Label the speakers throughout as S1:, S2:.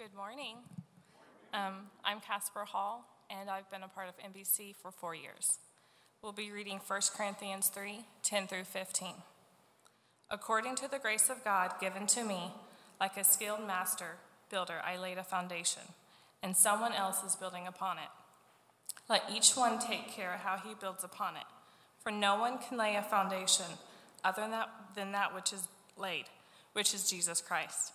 S1: Good morning. Um, I'm Casper Hall, and I've been a part of MBC for four years. We'll be reading 1 Corinthians 3 10 through 15. According to the grace of God given to me, like a skilled master builder, I laid a foundation, and someone else is building upon it. Let each one take care how he builds upon it, for no one can lay a foundation other than that, than that which is laid, which is Jesus Christ.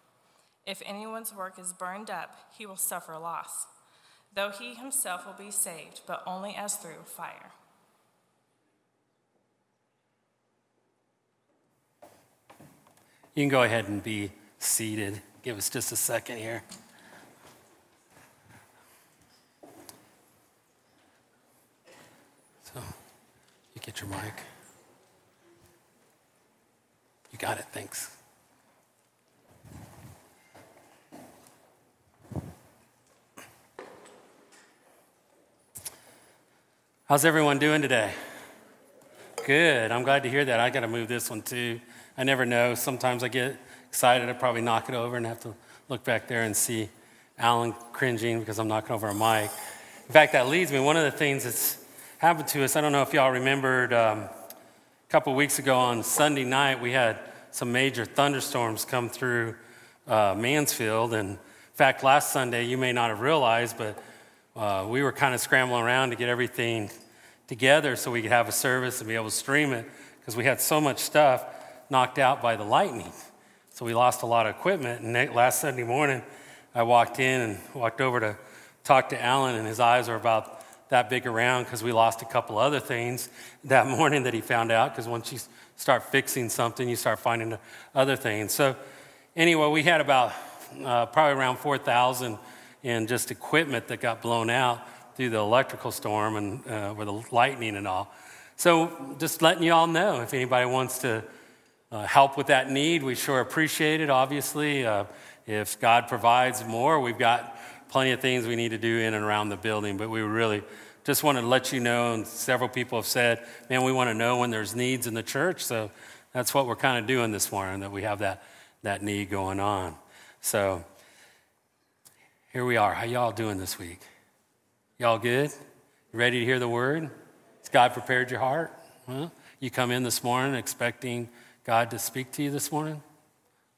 S1: If anyone's work is burned up, he will suffer loss, though he himself will be saved, but only as through fire.
S2: You can go ahead and be seated. Give us just a second here. So, you get your mic. You got it, thanks. How's everyone doing today? Good. I'm glad to hear that. I got to move this one too. I never know. Sometimes I get excited. I probably knock it over and have to look back there and see Alan cringing because I'm knocking over a mic. In fact, that leads me. One of the things that's happened to us, I don't know if y'all remembered, um, a couple weeks ago on Sunday night, we had some major thunderstorms come through uh, Mansfield. And in fact, last Sunday, you may not have realized, but uh, we were kind of scrambling around to get everything together so we could have a service and be able to stream it because we had so much stuff knocked out by the lightning. So we lost a lot of equipment. And last Sunday morning, I walked in and walked over to talk to Alan, and his eyes were about that big around because we lost a couple other things that morning that he found out. Because once you start fixing something, you start finding other things. So, anyway, we had about uh, probably around 4,000 in just equipment that got blown out through the electrical storm and uh, with the lightning and all. So, just letting you all know if anybody wants to uh, help with that need. We sure appreciate it, obviously. Uh, if God provides more, we've got plenty of things we need to do in and around the building, but we really just want to let you know, and several people have said, man, we want to know when there's needs in the church. So that's what we're kind of doing this morning, that we have that, that need going on. So here we are. How y'all doing this week? Y'all good? ready to hear the word? Has God prepared your heart? Well, you come in this morning expecting God to speak to you this morning?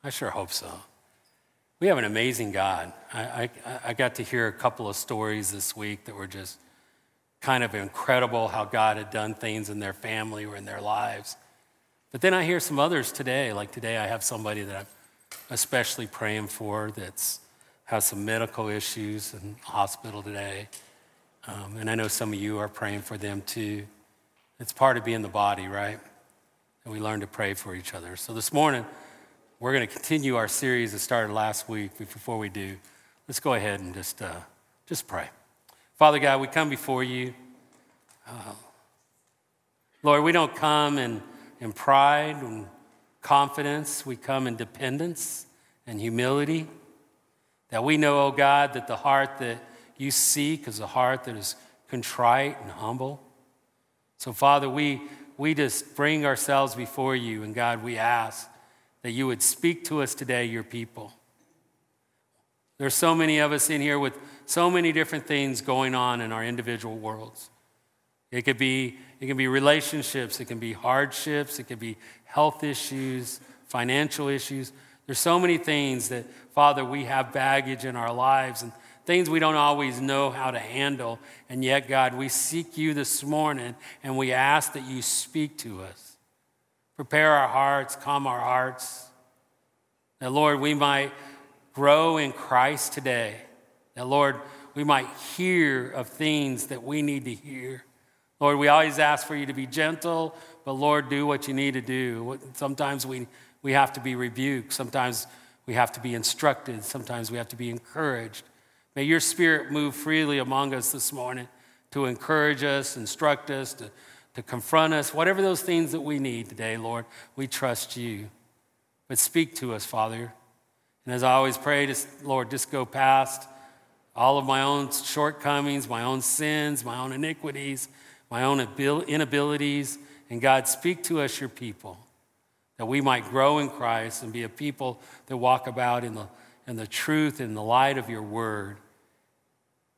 S2: I sure hope so. We have an amazing God. I, I, I, got to hear a couple of stories this week that were just kind of incredible how God had done things in their family or in their lives. But then I hear some others today. Like today, I have somebody that I'm especially praying for that's has some medical issues in hospital today. Um, and I know some of you are praying for them too. It's part of being the body, right? and we learn to pray for each other. So this morning, we're going to continue our series that started last week. Before we do, let's go ahead and just, uh, just pray. Father God, we come before you. Uh, Lord, we don't come in, in pride and confidence. We come in dependence and humility. That we know, oh God, that the heart that you seek is a heart that is contrite and humble. So, Father, we we just bring ourselves before you, and God, we ask that you would speak to us today, your people. There's so many of us in here with so many different things going on in our individual worlds. It could be, it can be relationships, it can be hardships, it could be health issues, financial issues. There's so many things that, Father, we have baggage in our lives, and things we don't always know how to handle. And yet, God, we seek you this morning and we ask that you speak to us. Prepare our hearts, calm our hearts. That, Lord, we might grow in Christ today. That, Lord, we might hear of things that we need to hear. Lord, we always ask for you to be gentle, but Lord, do what you need to do. Sometimes we, we have to be rebuked. Sometimes we have to be instructed. Sometimes we have to be encouraged. May your spirit move freely among us this morning to encourage us, instruct us, to, to confront us, whatever those things that we need today, Lord, we trust you. But speak to us, Father. And as I always pray, just, Lord, just go past all of my own shortcomings, my own sins, my own iniquities, my own inabilities. And God, speak to us, your people, that we might grow in Christ and be a people that walk about in the, in the truth and the light of your word.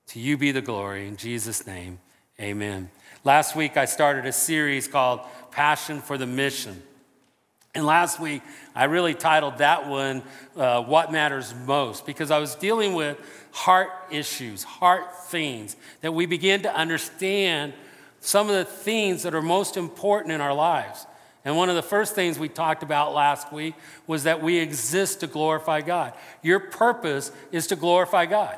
S2: To you be the glory. In Jesus' name, amen. Last week, I started a series called Passion for the Mission. And last week, I really titled that one, uh, What Matters Most, because I was dealing with heart issues, heart things, that we begin to understand some of the things that are most important in our lives. And one of the first things we talked about last week was that we exist to glorify God. Your purpose is to glorify God.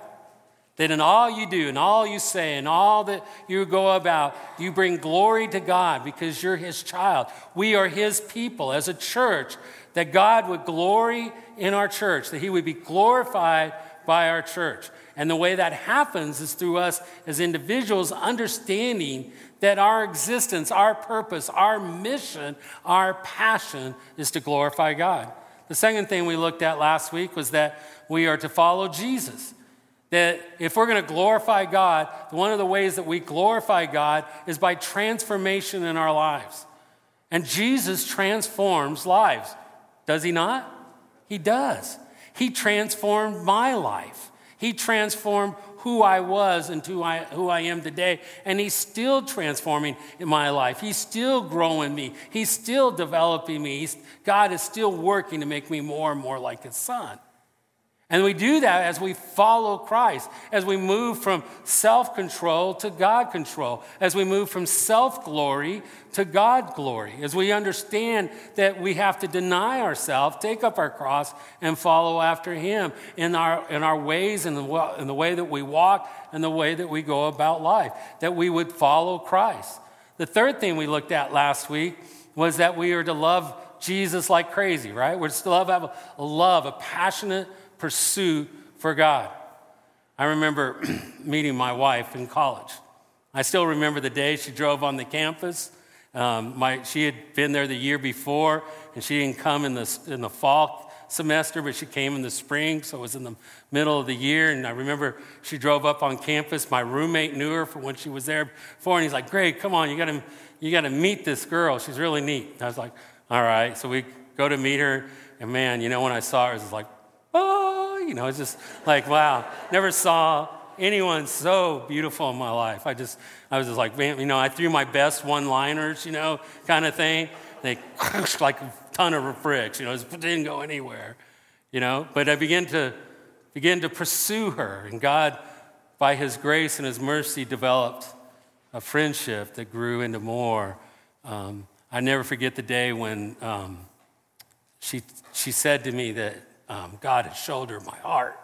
S2: That in all you do, and all you say, and all that you go about, you bring glory to God because you're His child. We are His people as a church, that God would glory in our church, that He would be glorified by our church. And the way that happens is through us as individuals understanding that our existence, our purpose, our mission, our passion is to glorify God. The second thing we looked at last week was that we are to follow Jesus. That if we're going to glorify God, one of the ways that we glorify God is by transformation in our lives. And Jesus transforms lives. Does he not? He does. He transformed my life. He transformed who I was and who I, who I am today. And He's still transforming in my life. He's still growing me. He's still developing me. He's, God is still working to make me more and more like His Son. And we do that as we follow Christ, as we move from self control to God control, as we move from self glory to God glory, as we understand that we have to deny ourselves, take up our cross, and follow after Him in our, in our ways, in the, in the way that we walk, and the way that we go about life, that we would follow Christ. The third thing we looked at last week was that we are to love Jesus like crazy, right? We're to love, have a love, a passionate pursuit for God. I remember meeting my wife in college. I still remember the day she drove on the campus. Um, my, she had been there the year before, and she didn't come in the, in the fall semester, but she came in the spring, so it was in the middle of the year. And I remember she drove up on campus. My roommate knew her from when she was there before, and he's like, Greg, come on, you gotta, you gotta meet this girl. She's really neat. I was like, all right. So we go to meet her, and man, you know, when I saw her, it was like, oh, you know, it's just like, wow, never saw anyone so beautiful in my life. I just, I was just like, man, you know, I threw my best one liners, you know, kind of thing. They like a ton of bricks, you know, it didn't go anywhere, you know. But I began to, begin to pursue her, and God, by His grace and His mercy, developed a friendship that grew into more. Um, I never forget the day when um, she, she said to me that um, God had showed her my heart.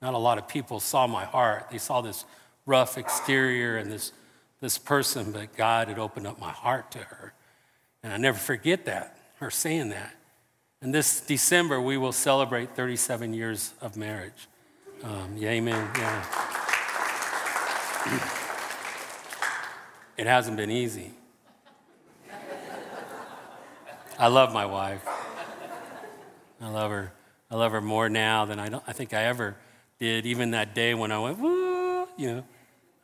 S2: Not a lot of people saw my heart. They saw this rough exterior and this, this person, but God had opened up my heart to her. And I never forget that, her saying that. And this December, we will celebrate 37 years of marriage. Um, yeah, amen. Yeah. It hasn't been easy. I love my wife. I love her. I love her more now than I, don't, I think I ever did, even that day when I went, woo, you know.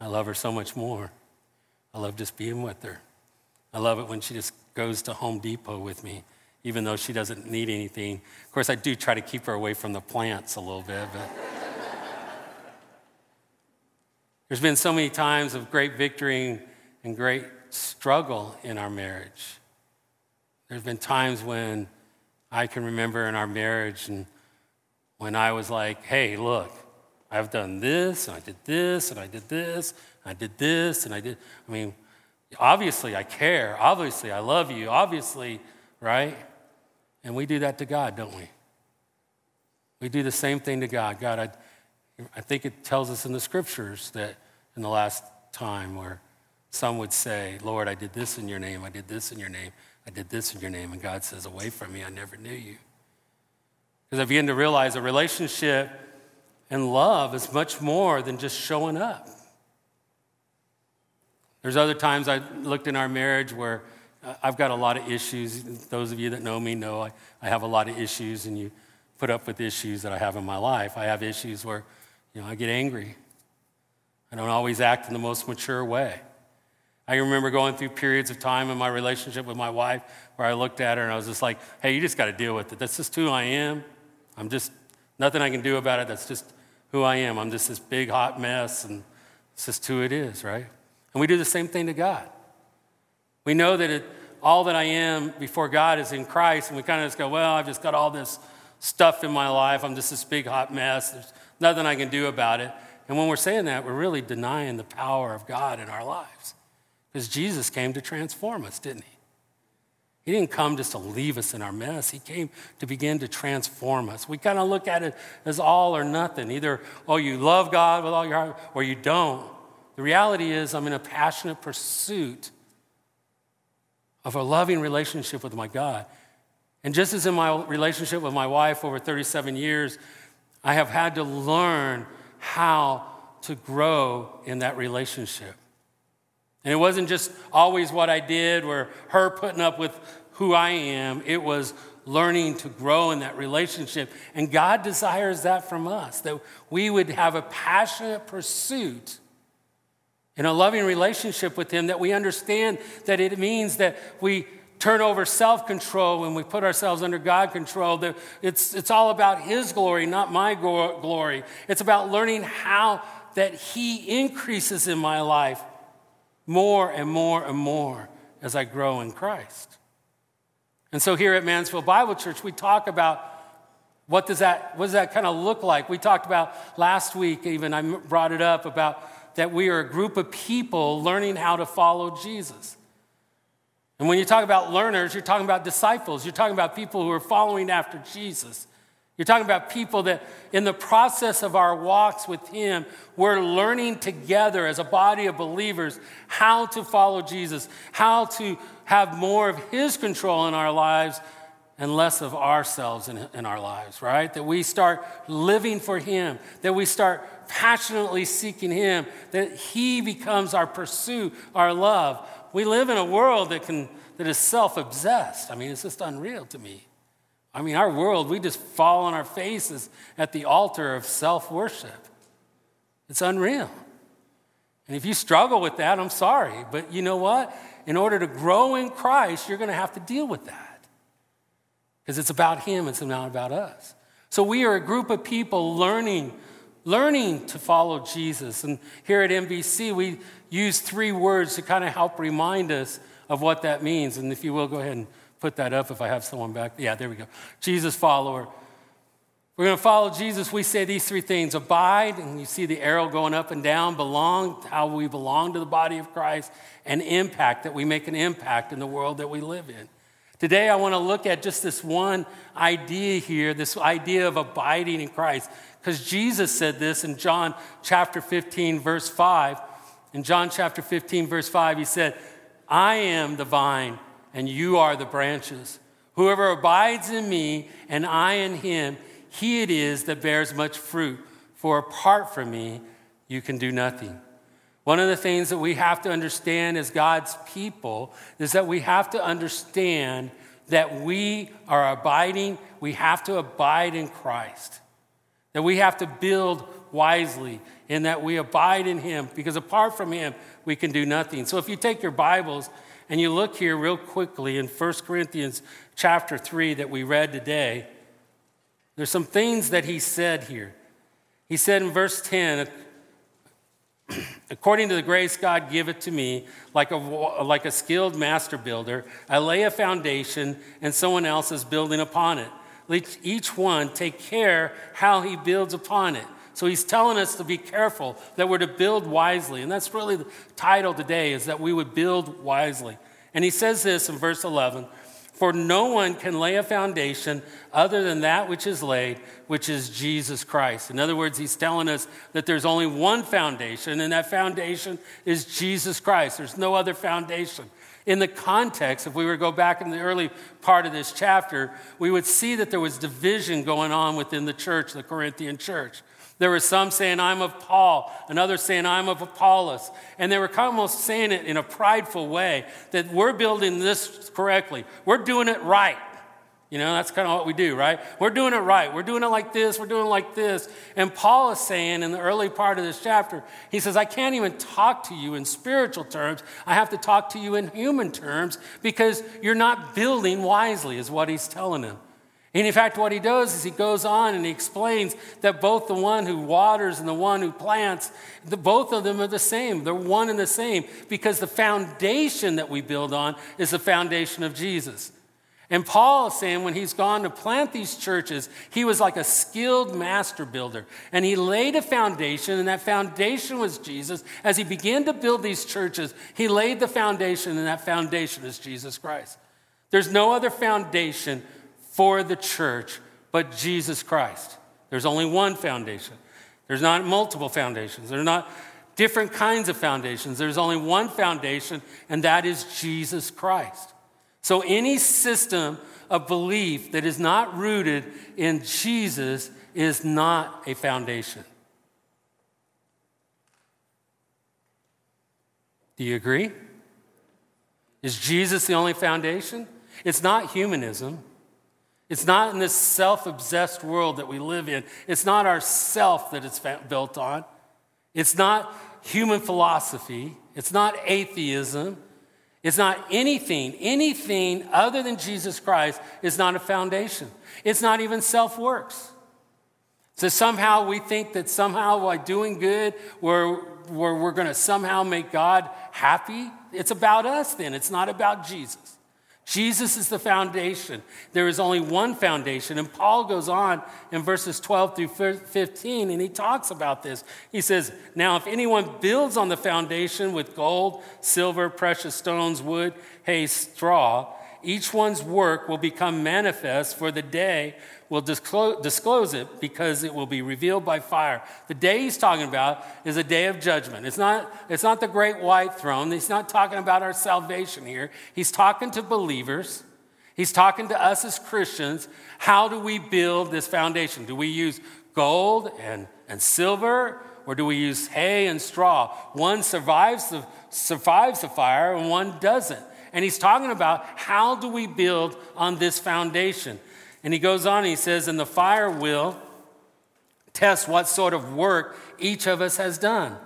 S2: I love her so much more. I love just being with her. I love it when she just goes to Home Depot with me, even though she doesn't need anything. Of course, I do try to keep her away from the plants a little bit, but. There's been so many times of great victory and great struggle in our marriage. There's been times when I can remember in our marriage and when I was like, hey, look, I've done this, and I did this, and I did this, and I did this, and I did. I mean, obviously I care. Obviously I love you. Obviously, right? And we do that to God, don't we? We do the same thing to God. God, I, I think it tells us in the scriptures that in the last time where some would say, Lord, I did this in your name, I did this in your name, I did this in your name. And God says, Away from me, I never knew you. Because I begin to realize a relationship And love is much more than just showing up. There's other times I looked in our marriage where uh, I've got a lot of issues. Those of you that know me know I, I have a lot of issues, and you put up with issues that I have in my life. I have issues where, you know, I get angry. I don't always act in the most mature way. I remember going through periods of time in my relationship with my wife where I looked at her and I was just like, hey, you just got to deal with it. That's just who I am. I'm just, nothing I can do about it. That's just who I am. I'm just this big hot mess, and it's just who it is, right? And we do the same thing to God. We know that it, all that I am before God is in Christ, and we kind of just go, well, I've just got all this stuff in my life. I'm just this big hot mess. There's nothing I can do about it. And when we're saying that, we're really denying the power of God in our lives. Because Jesus came to transform us, didn't he? He didn't come just to leave us in our mess. He came to begin to transform us. We kind of look at it as all or nothing. Either, oh, you love God with all your heart, or you don't. The reality is, I'm in a passionate pursuit of a loving relationship with my God. And just as in my relationship with my wife over 37 years, I have had to learn how to grow in that relationship. And it wasn't just always what I did or her putting up with who I am, it was learning to grow in that relationship. And God desires that from us, that we would have a passionate pursuit in a loving relationship with Him, that we understand that it means that we turn over self control when we put ourselves under God control. That it's, it's all about His glory, not my glory. It's about learning how that He increases in my life more and more and more as I grow in Christ. And so here at Mansfield Bible Church, we talk about what does that, what does that kind of look like? We talked about last week, even I brought it up about that we are a group of people learning how to follow Jesus. And when you talk about learners, you're talking about disciples. You're talking about people who are following after Jesus. You're talking about people that, in the process of our walks with Him, we're learning together as a body of believers how to follow Jesus, how to have more of His control in our lives and less of ourselves in, in our lives, right? That we start living for Him, that we start passionately seeking Him, that He becomes our pursuit, our love. We live in a world that, can, that is self obsessed. I mean, it's just unreal to me. I mean, our world, we just fall on our faces at the altar of self worship. It's unreal. And if you struggle with that, I'm sorry. But you know what? In order to grow in Christ, you're going to have to deal with that. Because it's about Him, it's not about us. So we are a group of people learning learning to follow Jesus. And here at MBC, we use three words to kind of help remind us of what that means. And if you will, go ahead and put that up if I have someone back. Yeah, there we go. Jesus follower. We're going to follow Jesus. We say these three things abide, and you see the arrow going up and down, belong, how we belong to the body of Christ, and impact, that we make an impact in the world that we live in. Today, I want to look at just this one idea here, this idea of abiding in Christ. Because Jesus said this in John chapter 15, verse 5. In John chapter 15, verse 5, he said, I am the vine, and you are the branches. Whoever abides in me, and I in him, he it is that bears much fruit. For apart from me, you can do nothing. One of the things that we have to understand as God's people is that we have to understand that we are abiding, we have to abide in Christ. That we have to build wisely in that we abide in Him because apart from Him, we can do nothing. So if you take your Bibles and you look here real quickly in 1 Corinthians chapter 3 that we read today, there's some things that he said here. He said in verse 10, According to the grace God giveth to me, like a, like a skilled master builder, I lay a foundation and someone else is building upon it. Let each one take care how he builds upon it. So he's telling us to be careful, that we're to build wisely. And that's really the title today, is that we would build wisely. And he says this in verse 11 For no one can lay a foundation other than that which is laid, which is Jesus Christ. In other words, he's telling us that there's only one foundation, and that foundation is Jesus Christ. There's no other foundation. In the context, if we were to go back in the early part of this chapter, we would see that there was division going on within the church, the Corinthian church. There were some saying, I'm of Paul, and others saying, I'm of Apollos. And they were kind of almost saying it in a prideful way that we're building this correctly. We're doing it right. You know, that's kind of what we do, right? We're doing it right. We're doing it like this. We're doing it like this. And Paul is saying in the early part of this chapter, he says, I can't even talk to you in spiritual terms. I have to talk to you in human terms because you're not building wisely, is what he's telling them. And in fact, what he does is he goes on and he explains that both the one who waters and the one who plants, the, both of them are the same. They're one and the same because the foundation that we build on is the foundation of Jesus. And Paul is saying when he's gone to plant these churches, he was like a skilled master builder. And he laid a foundation, and that foundation was Jesus. As he began to build these churches, he laid the foundation, and that foundation is Jesus Christ. There's no other foundation for the church but Jesus Christ. There's only one foundation. There's not multiple foundations. There's not different kinds of foundations. There's only one foundation, and that is Jesus Christ. So any system of belief that is not rooted in Jesus is not a foundation. Do you agree? Is Jesus the only foundation? It's not humanism. It's not in this self obsessed world that we live in. It's not our self that it's built on. It's not human philosophy. It's not atheism. It's not anything, anything other than Jesus Christ is not a foundation. It's not even self works. So somehow we think that somehow by doing good, we're, we're, we're going to somehow make God happy. It's about us then, it's not about Jesus. Jesus is the foundation. There is only one foundation. And Paul goes on in verses 12 through 15, and he talks about this. He says, Now, if anyone builds on the foundation with gold, silver, precious stones, wood, hay, straw, each one's work will become manifest, for the day will disclose, disclose it because it will be revealed by fire. The day he's talking about is a day of judgment. It's not, it's not the great white throne. He's not talking about our salvation here. He's talking to believers. He's talking to us as Christians. How do we build this foundation? Do we use gold and, and silver, or do we use hay and straw? One survives the, survives the fire, and one doesn't. And he's talking about how do we build on this foundation? And he goes on, he says, and the fire will test what sort of work each of us has done.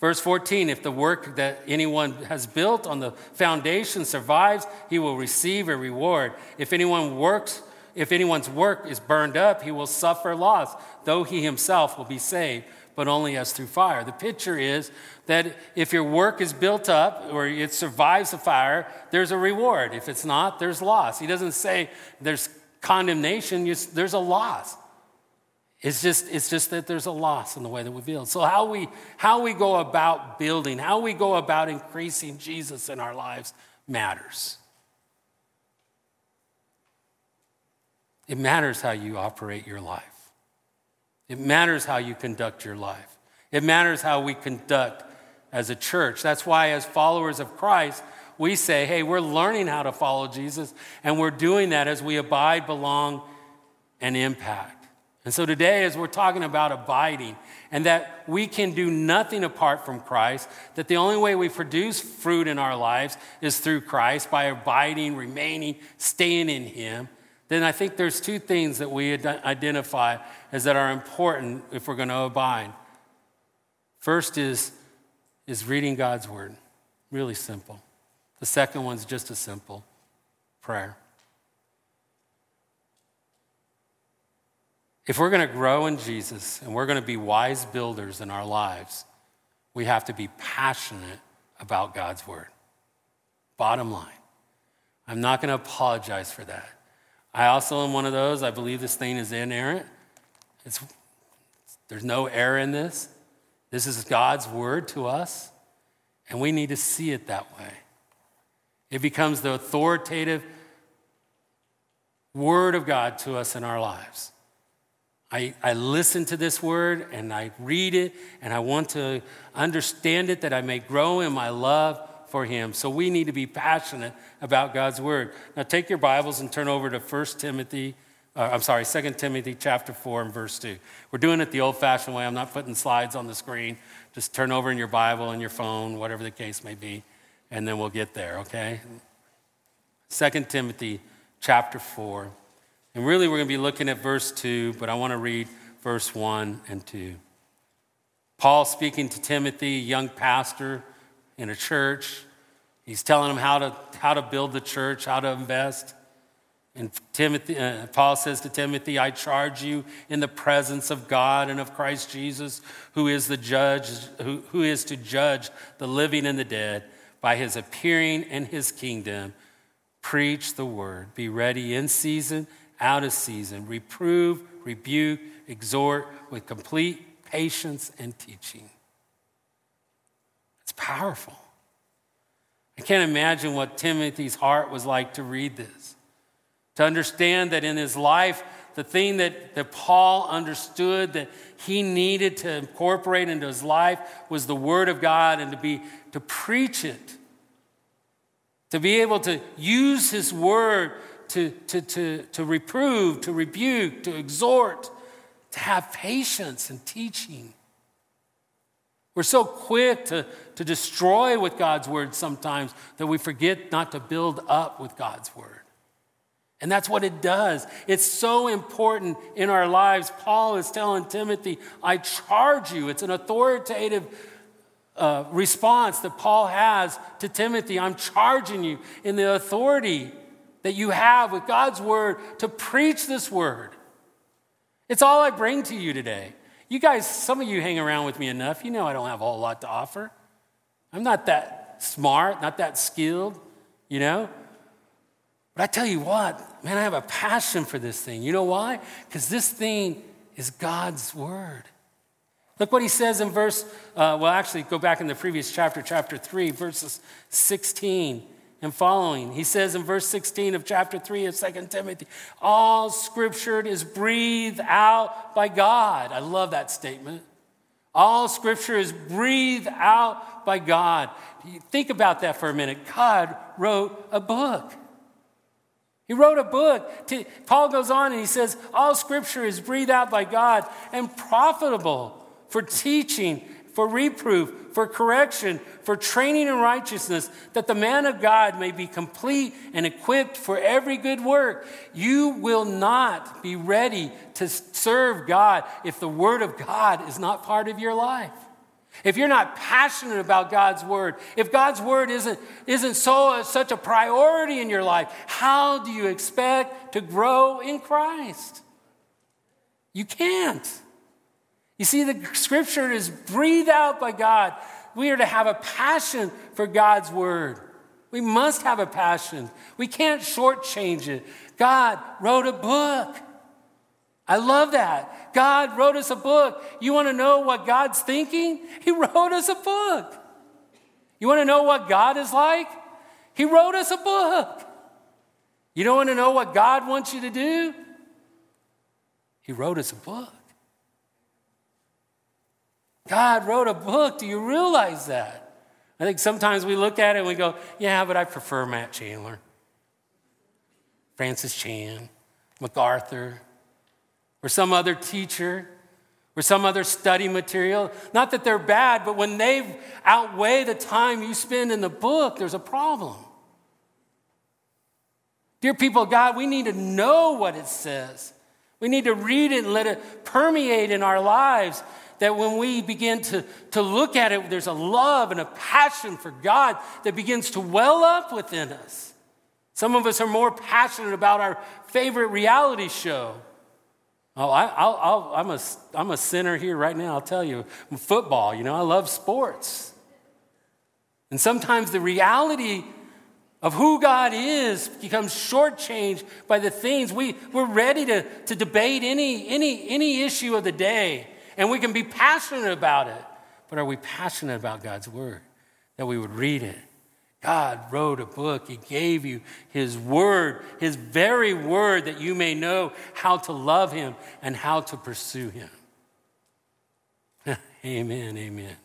S2: Verse 14 if the work that anyone has built on the foundation survives, he will receive a reward. If anyone works, if anyone's work is burned up, he will suffer loss, though he himself will be saved, but only as through fire. The picture is that if your work is built up or it survives the fire, there's a reward. If it's not, there's loss. He doesn't say there's condemnation, there's a loss. It's just, it's just that there's a loss in the way that we build. So, how we, how we go about building, how we go about increasing Jesus in our lives matters. It matters how you operate your life, it matters how you conduct your life, it matters how we conduct as a church. That's why, as followers of Christ, we say, hey, we're learning how to follow Jesus, and we're doing that as we abide, belong, and impact. And so today, as we're talking about abiding, and that we can do nothing apart from Christ, that the only way we produce fruit in our lives is through Christ by abiding, remaining, staying in Him, then I think there's two things that we identify as that are important if we're going to abide. First is, is reading God's Word, really simple. The second one's just a simple prayer. If we're going to grow in Jesus and we're going to be wise builders in our lives, we have to be passionate about God's word. Bottom line. I'm not going to apologize for that. I also am one of those, I believe this thing is inerrant. It's, there's no error in this. This is God's word to us, and we need to see it that way. It becomes the authoritative word of God to us in our lives. I, I listen to this word and I read it and I want to understand it that I may grow in my love for him. So we need to be passionate about God's word. Now take your Bibles and turn over to 1 Timothy, uh, I'm sorry, 2 Timothy chapter 4 and verse 2. We're doing it the old fashioned way. I'm not putting slides on the screen. Just turn over in your Bible and your phone, whatever the case may be, and then we'll get there, okay? 2 Timothy chapter 4. And really, we're going to be looking at verse 2, but I want to read verse 1 and 2. Paul speaking to Timothy, young pastor in a church. He's telling them how to, how to build the church, how to invest. And Timothy, uh, Paul says to Timothy, I charge you in the presence of God and of Christ Jesus, who is the judge, who, who is to judge the living and the dead by his appearing in his kingdom. Preach the word. Be ready in season, out of season. Reprove, rebuke, exhort with complete patience and teaching. Powerful. I can't imagine what Timothy's heart was like to read this. To understand that in his life, the thing that, that Paul understood that he needed to incorporate into his life was the Word of God and to be to preach it. To be able to use his word to, to, to, to reprove, to rebuke, to exhort, to have patience and teaching. We're so quick to, to destroy with God's word sometimes that we forget not to build up with God's word. And that's what it does. It's so important in our lives. Paul is telling Timothy, I charge you. It's an authoritative uh, response that Paul has to Timothy. I'm charging you in the authority that you have with God's word to preach this word. It's all I bring to you today. You guys, some of you hang around with me enough. You know I don't have a whole lot to offer. I'm not that smart, not that skilled, you know? But I tell you what, man, I have a passion for this thing. You know why? Because this thing is God's word. Look what he says in verse, uh, well, actually, go back in the previous chapter, chapter 3, verses 16 and following. He says in verse 16 of chapter 3 of 2 Timothy, all scripture is breathed out by God. I love that statement. All scripture is breathed out by God. Think about that for a minute. God wrote a book. He wrote a book. Paul goes on and he says, All scripture is breathed out by God and profitable for teaching, for reproof, for correction, for training in righteousness, that the man of God may be complete and equipped for every good work. You will not be ready to serve God if the Word of God is not part of your life. If you're not passionate about God's word, if God's word isn't, isn't so uh, such a priority in your life, how do you expect to grow in Christ? You can't. You see, the scripture is breathed out by God. We are to have a passion for God's word. We must have a passion. We can't shortchange it. God wrote a book. I love that. God wrote us a book. You want to know what God's thinking? He wrote us a book. You want to know what God is like? He wrote us a book. You don't want to know what God wants you to do? He wrote us a book. God wrote a book. Do you realize that? I think sometimes we look at it and we go, yeah, but I prefer Matt Chandler, Francis Chan, MacArthur, or some other teacher, or some other study material. Not that they're bad, but when they outweigh the time you spend in the book, there's a problem. Dear people God, we need to know what it says. We need to read it and let it permeate in our lives that when we begin to, to look at it, there's a love and a passion for God that begins to well up within us. Some of us are more passionate about our favorite reality show. Oh, I, am a, I'm a sinner here right now, I'll tell you. Football, you know, I love sports. And sometimes the reality of who God is becomes shortchanged by the things we, we're ready to, to debate any, any, any issue of the day and we can be passionate about it. But are we passionate about God's word? That we would read it. God wrote a book. He gave you His word, His very word, that you may know how to love Him and how to pursue Him. amen, amen.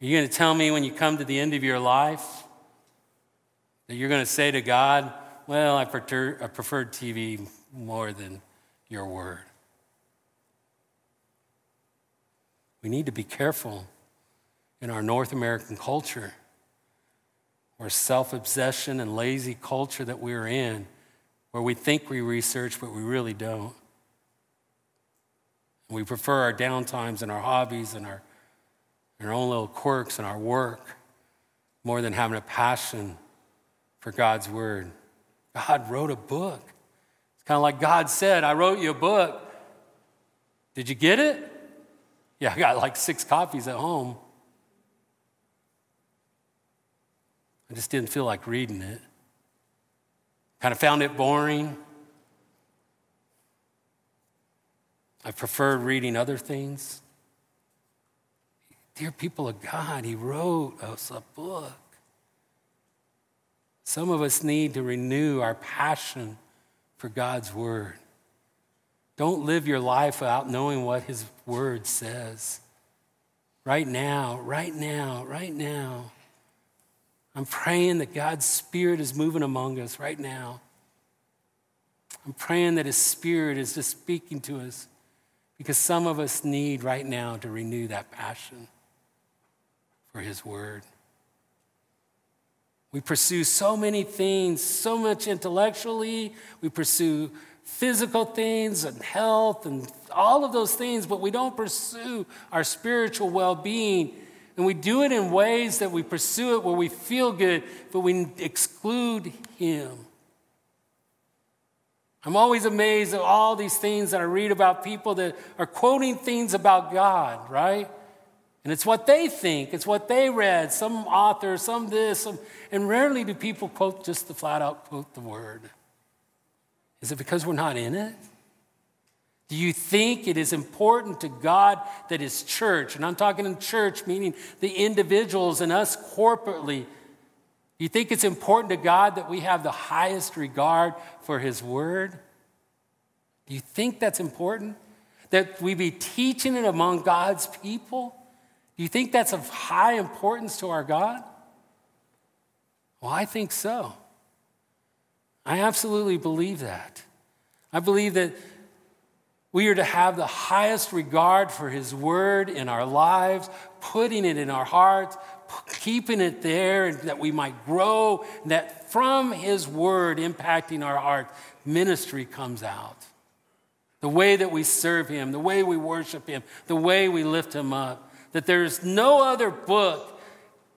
S2: Are you going to tell me when you come to the end of your life that you're going to say to God, Well, I prefer, I preferred TV more than your word. We need to be careful in our North American culture or self obsession and lazy culture that we're in, where we think we research, but we really don't. We prefer our downtimes and our hobbies and our, and our own little quirks and our work more than having a passion for God's word. God wrote a book. It's kind of like God said, I wrote you a book. Did you get it? Yeah, I got like six copies at home. I just didn't feel like reading it. Kind of found it boring. I preferred reading other things. Dear people of God, He wrote us a book. Some of us need to renew our passion for God's Word. Don't live your life without knowing what His Word says. Right now, right now, right now. I'm praying that God's Spirit is moving among us right now. I'm praying that His Spirit is just speaking to us because some of us need right now to renew that passion for His Word. We pursue so many things, so much intellectually. We pursue physical things and health and all of those things, but we don't pursue our spiritual well being and we do it in ways that we pursue it where we feel good, but we exclude Him. I'm always amazed at all these things that I read about people that are quoting things about God, right? And it's what they think, it's what they read, some author, some this, some, and rarely do people quote just the flat out quote the word. Is it because we're not in it? Do you think it is important to God that His church, and I'm talking in church, meaning the individuals and us corporately, you think it's important to God that we have the highest regard for His Word? Do you think that's important? That we be teaching it among God's people? Do you think that's of high importance to our God? Well, I think so. I absolutely believe that. I believe that we are to have the highest regard for His Word in our lives, putting it in our hearts, keeping it there, and that we might grow, that from His Word impacting our heart, ministry comes out. The way that we serve Him, the way we worship Him, the way we lift Him up. That there's no other book,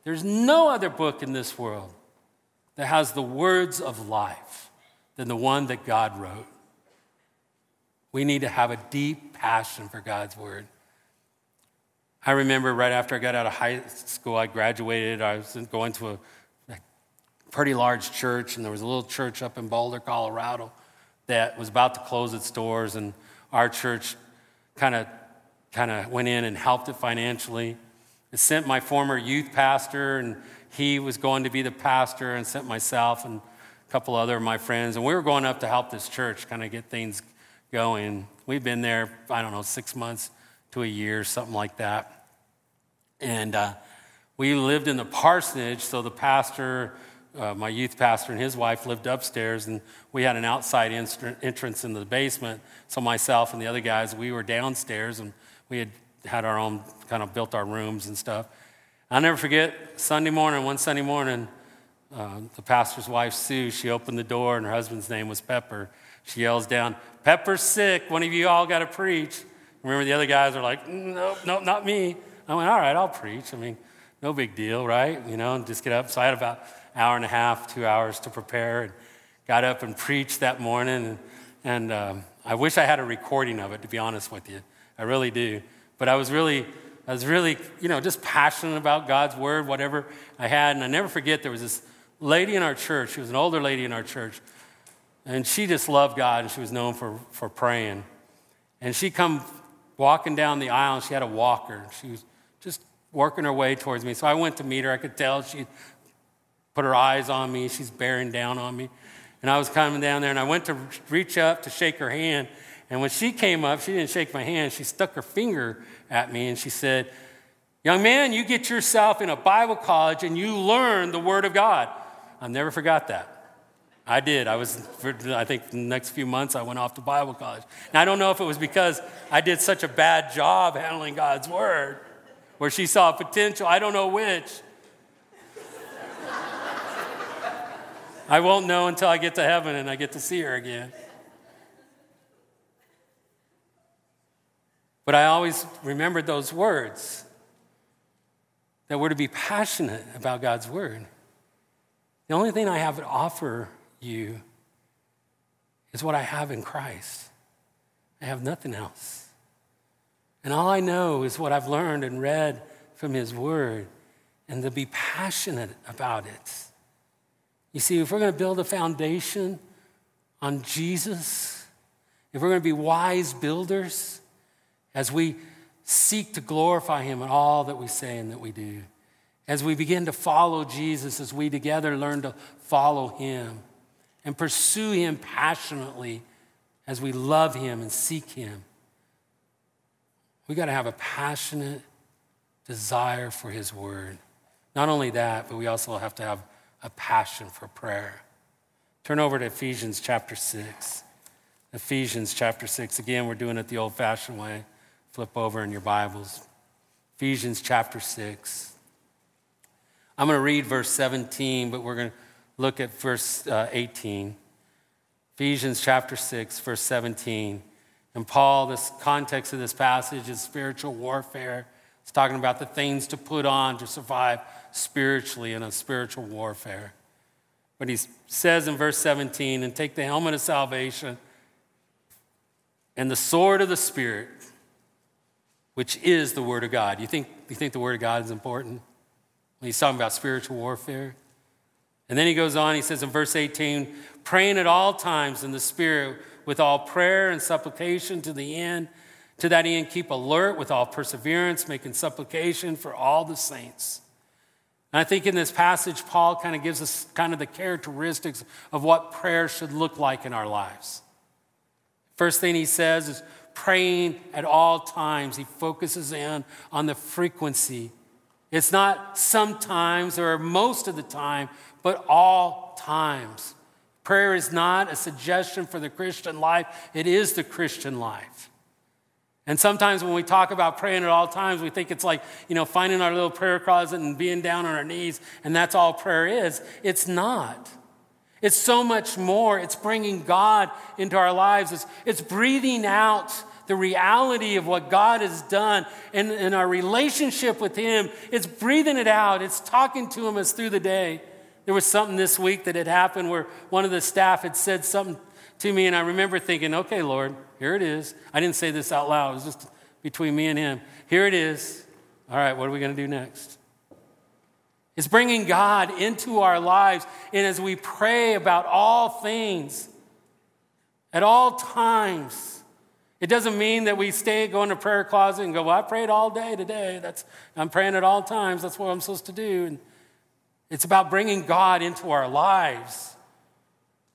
S2: there's no other book in this world that has the words of life than the one that God wrote. We need to have a deep passion for God's word. I remember right after I got out of high school, I graduated. I was going to a, pretty large church, and there was a little church up in Boulder, Colorado, that was about to close its doors, and our church kind of kind of went in and helped it financially. It sent my former youth pastor, and he was going to be the pastor, and sent myself and a couple other of my friends, and we were going up to help this church kind of get things going. We've been there, I don't know, six months to a year, something like that. And uh, we lived in the parsonage, so the pastor, uh, my youth pastor, and his wife lived upstairs, and we had an outside entrance in the basement. So myself and the other guys, we were downstairs, and we had had our own kind of built our rooms and stuff. I'll never forget Sunday morning, one Sunday morning, uh, the pastor's wife, Sue, she opened the door, and her husband's name was Pepper. She yells down, Pepper's sick. One of you all got to preach. Remember, the other guys are like, Nope, nope, not me. I went, All right, I'll preach. I mean, no big deal, right? You know, and just get up. So I had about hour and a half, two hours to prepare, and got up and preached that morning. And, and um, I wish I had a recording of it, to be honest with you. I really do. But I was really, I was really, you know, just passionate about God's word, whatever I had. And I never forget there was this lady in our church. She was an older lady in our church. And she just loved God and she was known for, for praying. And she come walking down the aisle and she had a walker. She was just working her way towards me. So I went to meet her. I could tell she put her eyes on me. She's bearing down on me. And I was coming down there and I went to reach up to shake her hand. And when she came up, she didn't shake my hand. She stuck her finger at me and she said, Young man, you get yourself in a Bible college and you learn the Word of God. I never forgot that. I did. I was, for, I think the next few months I went off to Bible college. And I don't know if it was because I did such a bad job handling God's word, where she saw potential. I don't know which. I won't know until I get to heaven and I get to see her again. But I always remembered those words that we're to be passionate about God's word. The only thing I have to offer you is what I have in Christ. I have nothing else. And all I know is what I've learned and read from His Word, and to be passionate about it. You see, if we're going to build a foundation on Jesus, if we're going to be wise builders as we seek to glorify Him in all that we say and that we do, as we begin to follow Jesus, as we together learn to follow Him and pursue Him passionately as we love Him and seek Him, we got to have a passionate desire for His Word. Not only that, but we also have to have a passion for prayer. Turn over to Ephesians chapter 6. Ephesians chapter 6. Again, we're doing it the old fashioned way. Flip over in your Bibles. Ephesians chapter 6. I'm going to read verse 17, but we're going to look at verse uh, 18. Ephesians chapter 6, verse 17. And Paul, this context of this passage is spiritual warfare. It's talking about the things to put on to survive spiritually in a spiritual warfare. But he says in verse 17, and take the helmet of salvation and the sword of the Spirit, which is the Word of God. You think, you think the Word of God is important? When he's talking about spiritual warfare. And then he goes on, he says in verse 18, praying at all times in the Spirit with all prayer and supplication to the end. To that end, keep alert with all perseverance, making supplication for all the saints. And I think in this passage, Paul kind of gives us kind of the characteristics of what prayer should look like in our lives. First thing he says is praying at all times. He focuses in on the frequency it's not sometimes or most of the time, but all times. Prayer is not a suggestion for the Christian life, it is the Christian life. And sometimes when we talk about praying at all times, we think it's like, you know, finding our little prayer closet and being down on our knees, and that's all prayer is. It's not. It's so much more. It's bringing God into our lives, it's, it's breathing out the reality of what God has done and, and our relationship with Him. It's breathing it out, it's talking to Him as through the day. There was something this week that had happened where one of the staff had said something to me, and I remember thinking, okay, Lord, here it is. I didn't say this out loud, it was just between me and Him. Here it is. All right, what are we going to do next? It's bringing God into our lives. And as we pray about all things, at all times, it doesn't mean that we stay, go in the prayer closet and go, well, I prayed all day today. That's, I'm praying at all times. That's what I'm supposed to do. And it's about bringing God into our lives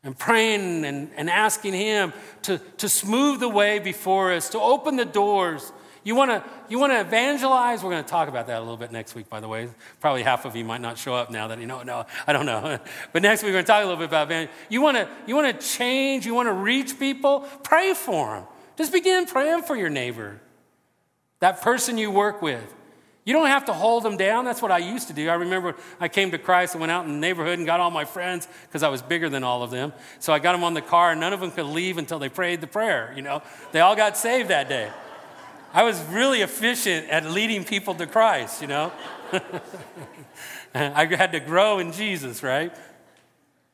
S2: and praying and, and asking Him to, to smooth the way before us, to open the doors. You want to you want to evangelize? We're going to talk about that a little bit next week, by the way. Probably half of you might not show up now that you know. No, I don't know. But next week we're going to talk a little bit about evangelism. You want to you want to change? You want to reach people? Pray for them. Just begin praying for your neighbor, that person you work with. You don't have to hold them down. That's what I used to do. I remember I came to Christ and went out in the neighborhood and got all my friends because I was bigger than all of them. So I got them on the car, and none of them could leave until they prayed the prayer. You know, they all got saved that day. I was really efficient at leading people to Christ. You know, I had to grow in Jesus, right?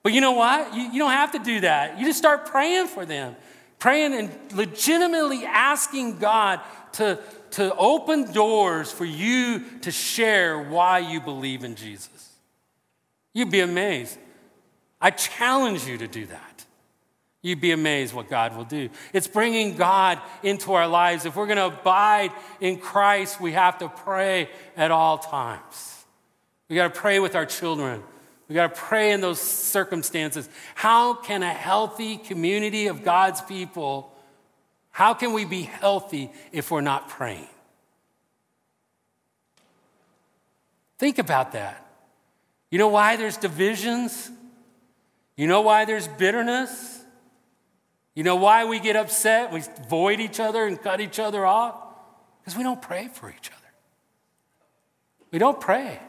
S2: But you know what? You, you don't have to do that. You just start praying for them praying and legitimately asking God to, to open doors for you to share why you believe in Jesus. You'd be amazed. I challenge you to do that. You'd be amazed what God will do. It's bringing God into our lives. If we're going to abide in Christ, we have to pray at all times. We got to pray with our children. We got to pray in those circumstances. How can a healthy community of God's people, how can we be healthy if we're not praying? Think about that. You know why there's divisions? You know why there's bitterness? You know why we get upset? We void each other and cut each other off? Because we don't pray for each other. We don't pray.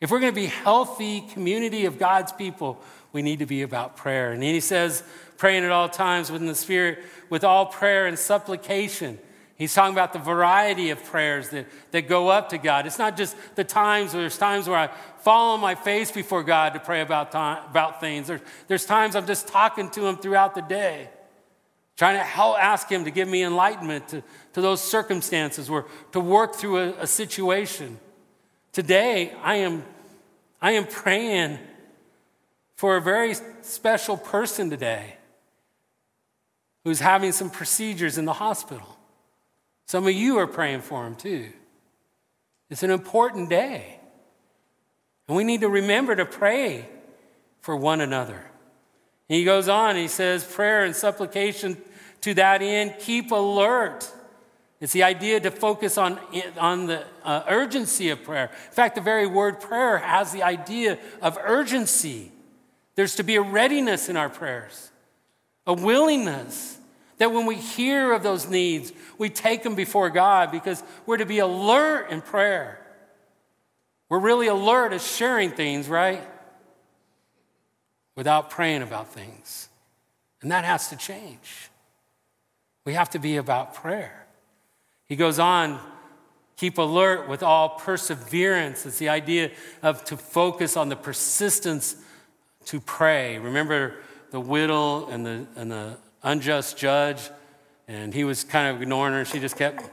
S2: If we're going to be healthy community of God's people, we need to be about prayer. And he says, praying at all times within the Spirit, with all prayer and supplication. He's talking about the variety of prayers that, that go up to God. It's not just the times, where there's times where I fall on my face before God to pray about, time, about things. There's, there's times I'm just talking to Him throughout the day, trying to help ask Him to give me enlightenment to, to those circumstances or to work through a, a situation. Today, I am, I am praying for a very special person today who's having some procedures in the hospital. Some of you are praying for him too. It's an important day. And we need to remember to pray for one another. And he goes on, he says, prayer and supplication to that end, keep alert. It's the idea to focus on, on the uh, urgency of prayer. In fact, the very word prayer has the idea of urgency. There's to be a readiness in our prayers, a willingness that when we hear of those needs, we take them before God because we're to be alert in prayer. We're really alert at sharing things, right? Without praying about things. And that has to change. We have to be about prayer. He goes on, keep alert with all perseverance. It's the idea of to focus on the persistence to pray. Remember the widow and the, and the unjust judge, and he was kind of ignoring her. She just kept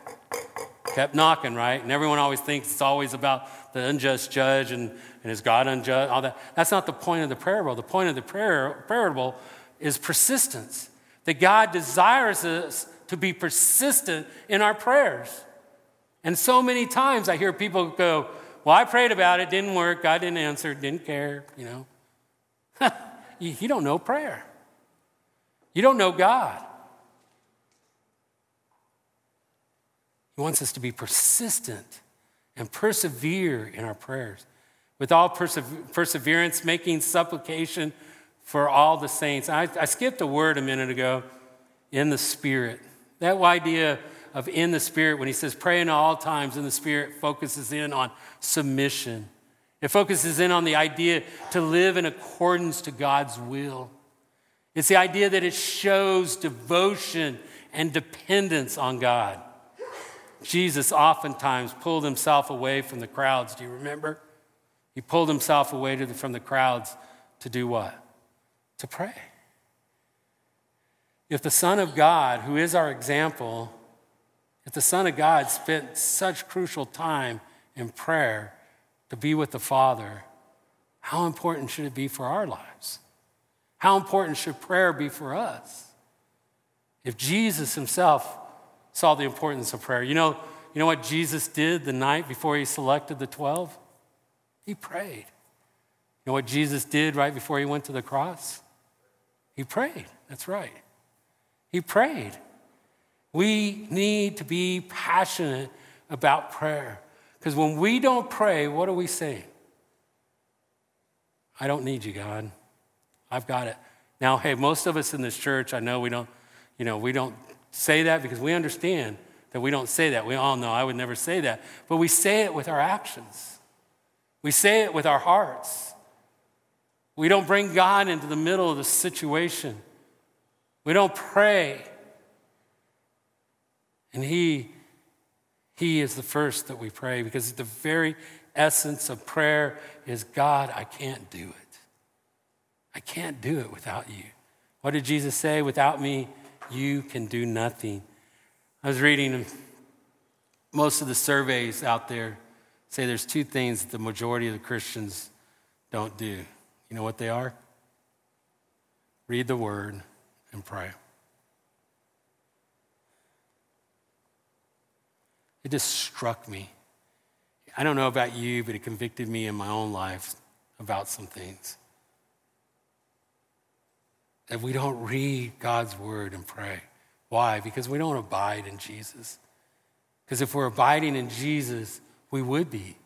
S2: kept knocking, right? And everyone always thinks it's always about the unjust judge and, and is God unjust, all that. That's not the point of the parable. The point of the prayer, parable is persistence. That God desires us to be persistent in our prayers. And so many times I hear people go, Well, I prayed about it, didn't work, God didn't answer, didn't care, you know. you, you don't know prayer. You don't know God. He wants us to be persistent and persevere in our prayers. With all perseverance, making supplication for all the saints. I, I skipped a word a minute ago in the Spirit. That idea of in the Spirit, when he says pray in all times in the Spirit, focuses in on submission. It focuses in on the idea to live in accordance to God's will. It's the idea that it shows devotion and dependence on God. Jesus oftentimes pulled himself away from the crowds. Do you remember? He pulled himself away the, from the crowds to do what? To pray. If the Son of God, who is our example, if the Son of God spent such crucial time in prayer to be with the Father, how important should it be for our lives? How important should prayer be for us? If Jesus himself saw the importance of prayer, you know, you know what Jesus did the night before he selected the 12? He prayed. You know what Jesus did right before he went to the cross? He prayed. That's right. He prayed. We need to be passionate about prayer. Because when we don't pray, what are we saying? I don't need you, God. I've got it. Now, hey, most of us in this church, I know we don't, you know, we don't say that because we understand that we don't say that. We all know I would never say that. But we say it with our actions. We say it with our hearts. We don't bring God into the middle of the situation. We don't pray. And He, He is the first that we pray because the very essence of prayer is God, I can't do it. I can't do it without you. What did Jesus say? Without me, you can do nothing. I was reading um, most of the surveys out there say there's two things that the majority of the Christians don't do. You know what they are? Read the word and pray. It just struck me. I don't know about you, but it convicted me in my own life about some things that we don't read God's word and pray. Why? Because we don't abide in Jesus. Because if we're abiding in Jesus, we would be.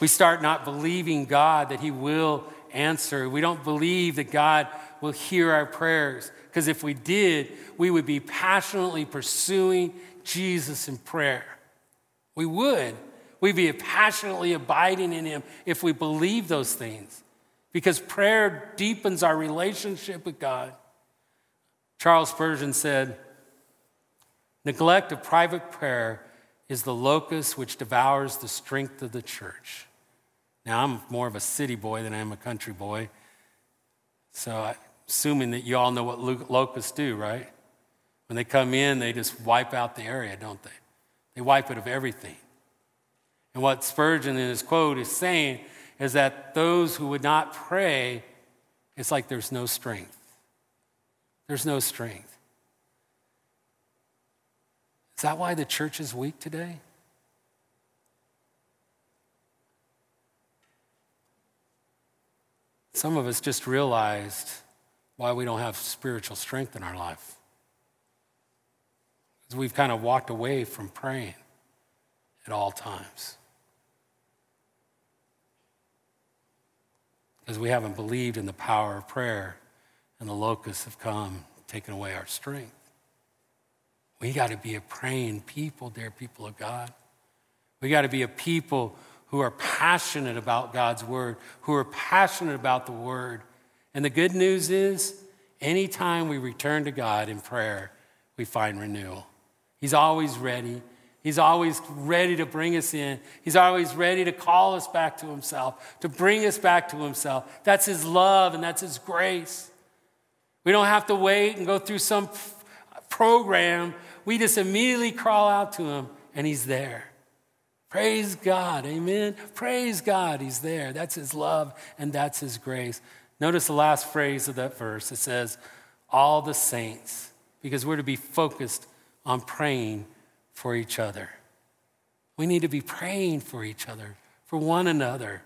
S2: We start not believing God that He will answer. We don't believe that God will hear our prayers. Because if we did, we would be passionately pursuing Jesus in prayer. We would. We'd be passionately abiding in Him if we believe those things. Because prayer deepens our relationship with God. Charles Spurgeon said, Neglect of private prayer is the locust which devours the strength of the church. Now, I'm more of a city boy than I am a country boy. So, I'm assuming that you all know what locusts do, right? When they come in, they just wipe out the area, don't they? They wipe it of everything. And what Spurgeon in his quote is saying is that those who would not pray, it's like there's no strength. There's no strength. Is that why the church is weak today? Some of us just realized why we don't have spiritual strength in our life. Because we've kind of walked away from praying at all times. Because we haven't believed in the power of prayer, and the locusts have come, taken away our strength. We got to be a praying people, dear people of God. We got to be a people who are passionate about God's word, who are passionate about the word. And the good news is, anytime we return to God in prayer, we find renewal. He's always ready. He's always ready to bring us in. He's always ready to call us back to Himself, to bring us back to Himself. That's His love and that's His grace. We don't have to wait and go through some program we just immediately crawl out to him and he's there. Praise God. Amen. Praise God. He's there. That's his love and that's his grace. Notice the last phrase of that verse. It says, all the saints, because we're to be focused on praying for each other. We need to be praying for each other, for one another.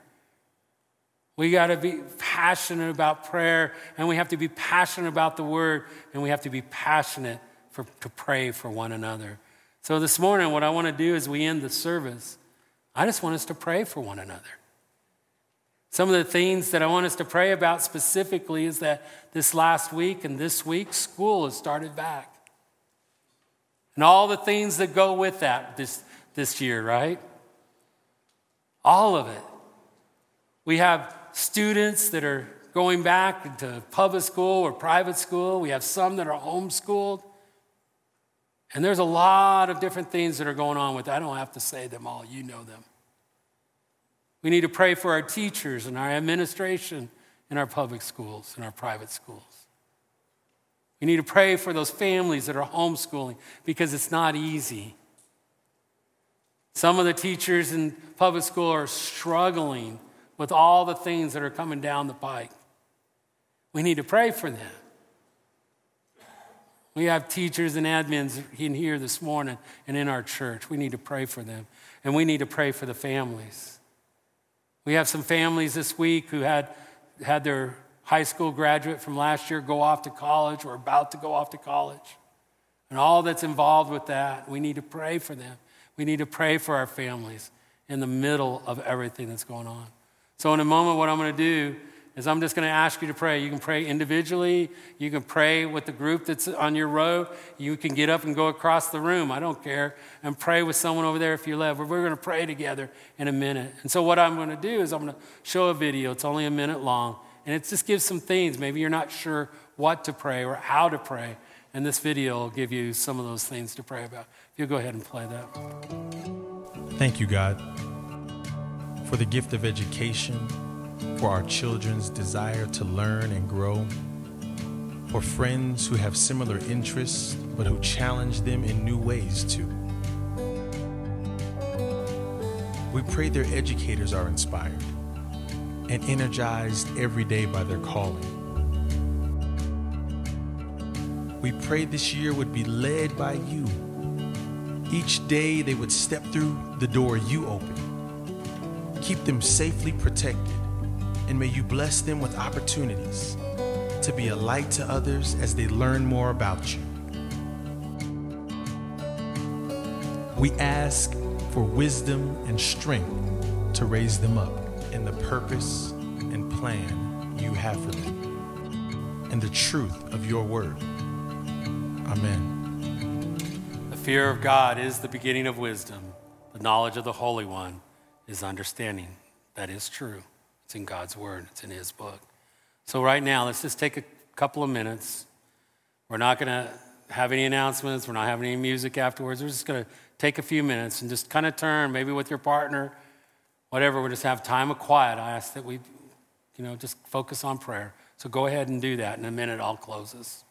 S2: We got to be passionate about prayer, and we have to be passionate about the word, and we have to be passionate for, to pray for one another. So this morning, what I want to do as we end the service, I just want us to pray for one another. Some of the things that I want us to pray about specifically is that this last week and this week, school has started back. And all the things that go with that this, this year, right? All of it. We have students that are going back to public school or private school. We have some that are homeschooled. And there's a lot of different things that are going on with that. I don't have to say them all, you know them. We need to pray for our teachers and our administration in our public schools and our private schools. We need to pray for those families that are homeschooling because it's not easy. Some of the teachers in public school are struggling with all the things that are coming down the pike. We need to pray for them. We have teachers and admins in here this morning and in our church. We need to pray for them. And we need to pray for the families. We have some families this week who had, had their high school graduate from last year go off to college or about to go off to college. And all that's involved with that, we need to pray for them. We need to pray for our families in the middle of everything that's going on. So, in a moment, what I'm going to do is I'm just going to ask you to pray. You can pray individually. You can pray with the group that's on your row. You can get up and go across the room. I don't care. And pray with someone over there if you love. We're going to pray together in a minute. And so, what I'm going to do is I'm going to show a video. It's only a minute long. And it just gives some things. Maybe you're not sure what to pray or how to pray. And this video will give you some of those things to pray about. If you'll go ahead and play that.
S3: Thank you, God, for the gift of education for our children's desire to learn and grow, for friends who have similar interests but who challenge them in new ways too. We pray their educators are inspired and energized every day by their calling. We pray this year would be led by you. Each day they would step through the door you open. Keep them safely protected and may you bless them with opportunities to be a light to others as they learn more about you. We ask for wisdom and strength to raise them up in the purpose and plan you have for them and the truth of your word. Amen.
S2: The fear of God is the beginning of wisdom. The knowledge of the Holy One is understanding. That is true. It's in God's word, it's in His book. So, right now, let's just take a couple of minutes. We're not going to have any announcements, we're not having any music afterwards. We're just going to take a few minutes and just kind of turn, maybe with your partner, whatever. We'll just have time of quiet. I ask that we, you know, just focus on prayer. So, go ahead and do that. In a minute, I'll close this.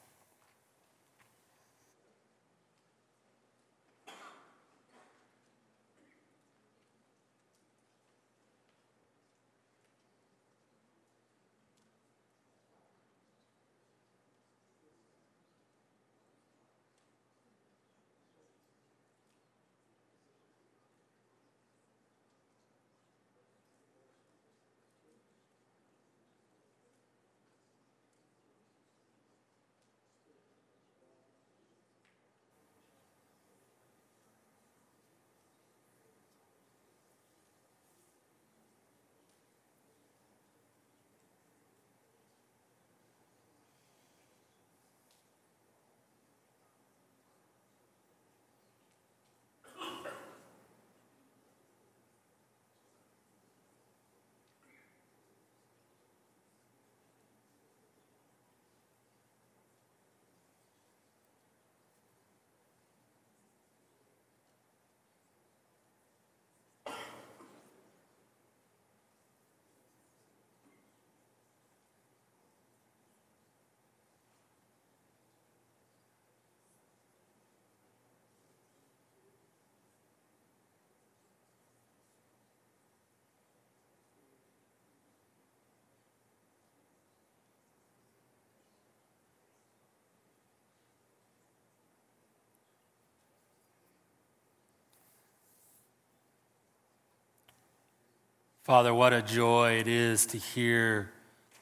S2: Father, what a joy it is to hear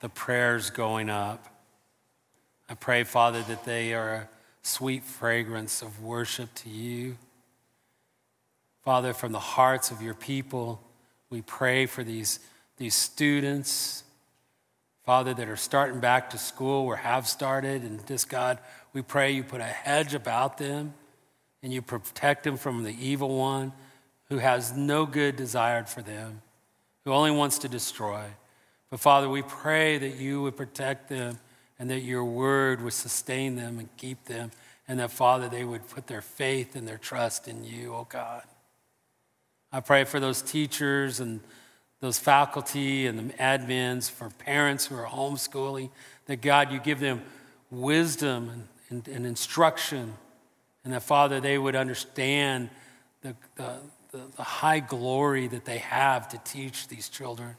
S2: the prayers going up. I pray, Father, that they are a sweet fragrance of worship to you. Father, from the hearts of your people, we pray for these, these students, Father, that are starting back to school or have started. And just God, we pray you put a hedge about them and you protect them from the evil one who has no good desired for them who only wants to destroy. But Father, we pray that you would protect them and that your word would sustain them and keep them, and that, Father, they would put their faith and their trust in you, oh God. I pray for those teachers and those faculty and the admins, for parents who are homeschooling, that God, you give them wisdom and, and, and instruction, and that, Father, they would understand the, the, the, the high glory that they have to teach these children.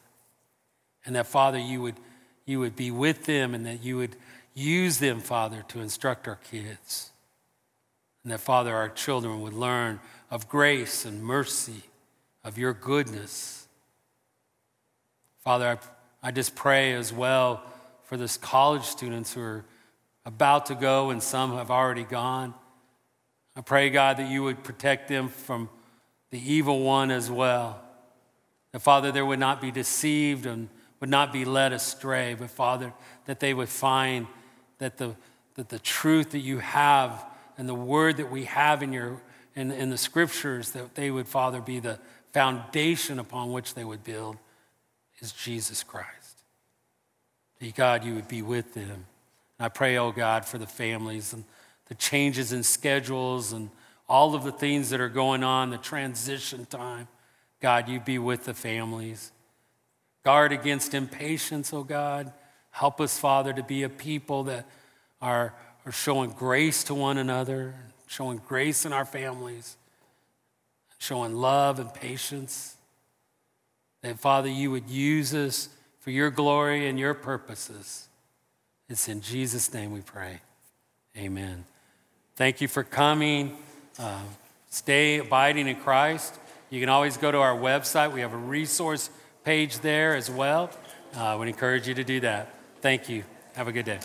S2: And that, Father, you would, you would be with them and that you would use them, Father, to instruct our kids. And that, Father, our children would learn of grace and mercy, of your goodness. Father, I, I just pray as well for this college students who are about to go and some have already gone. I pray, God, that you would protect them from the evil one as well. That, Father, there would not be deceived and would not be led astray, but, Father, that they would find that the, that the truth that you have and the word that we have in, your, in, in the scriptures, that they would, Father, be the foundation upon which they would build is Jesus Christ. That, God, you would be with them. And I pray, oh God, for the families and the changes in schedules and all of the things that are going on, the transition time. God, you be with the families. Guard against impatience, oh God. Help us, Father, to be a people that are, are showing grace to one another, showing grace in our families, showing love and patience. That, Father, you would use us for your glory and your purposes. It's in Jesus' name we pray. Amen. Thank you for coming. Uh, stay abiding in Christ. You can always go to our website. We have a resource page there as well. Uh, would encourage you to do that. Thank you. Have a good day.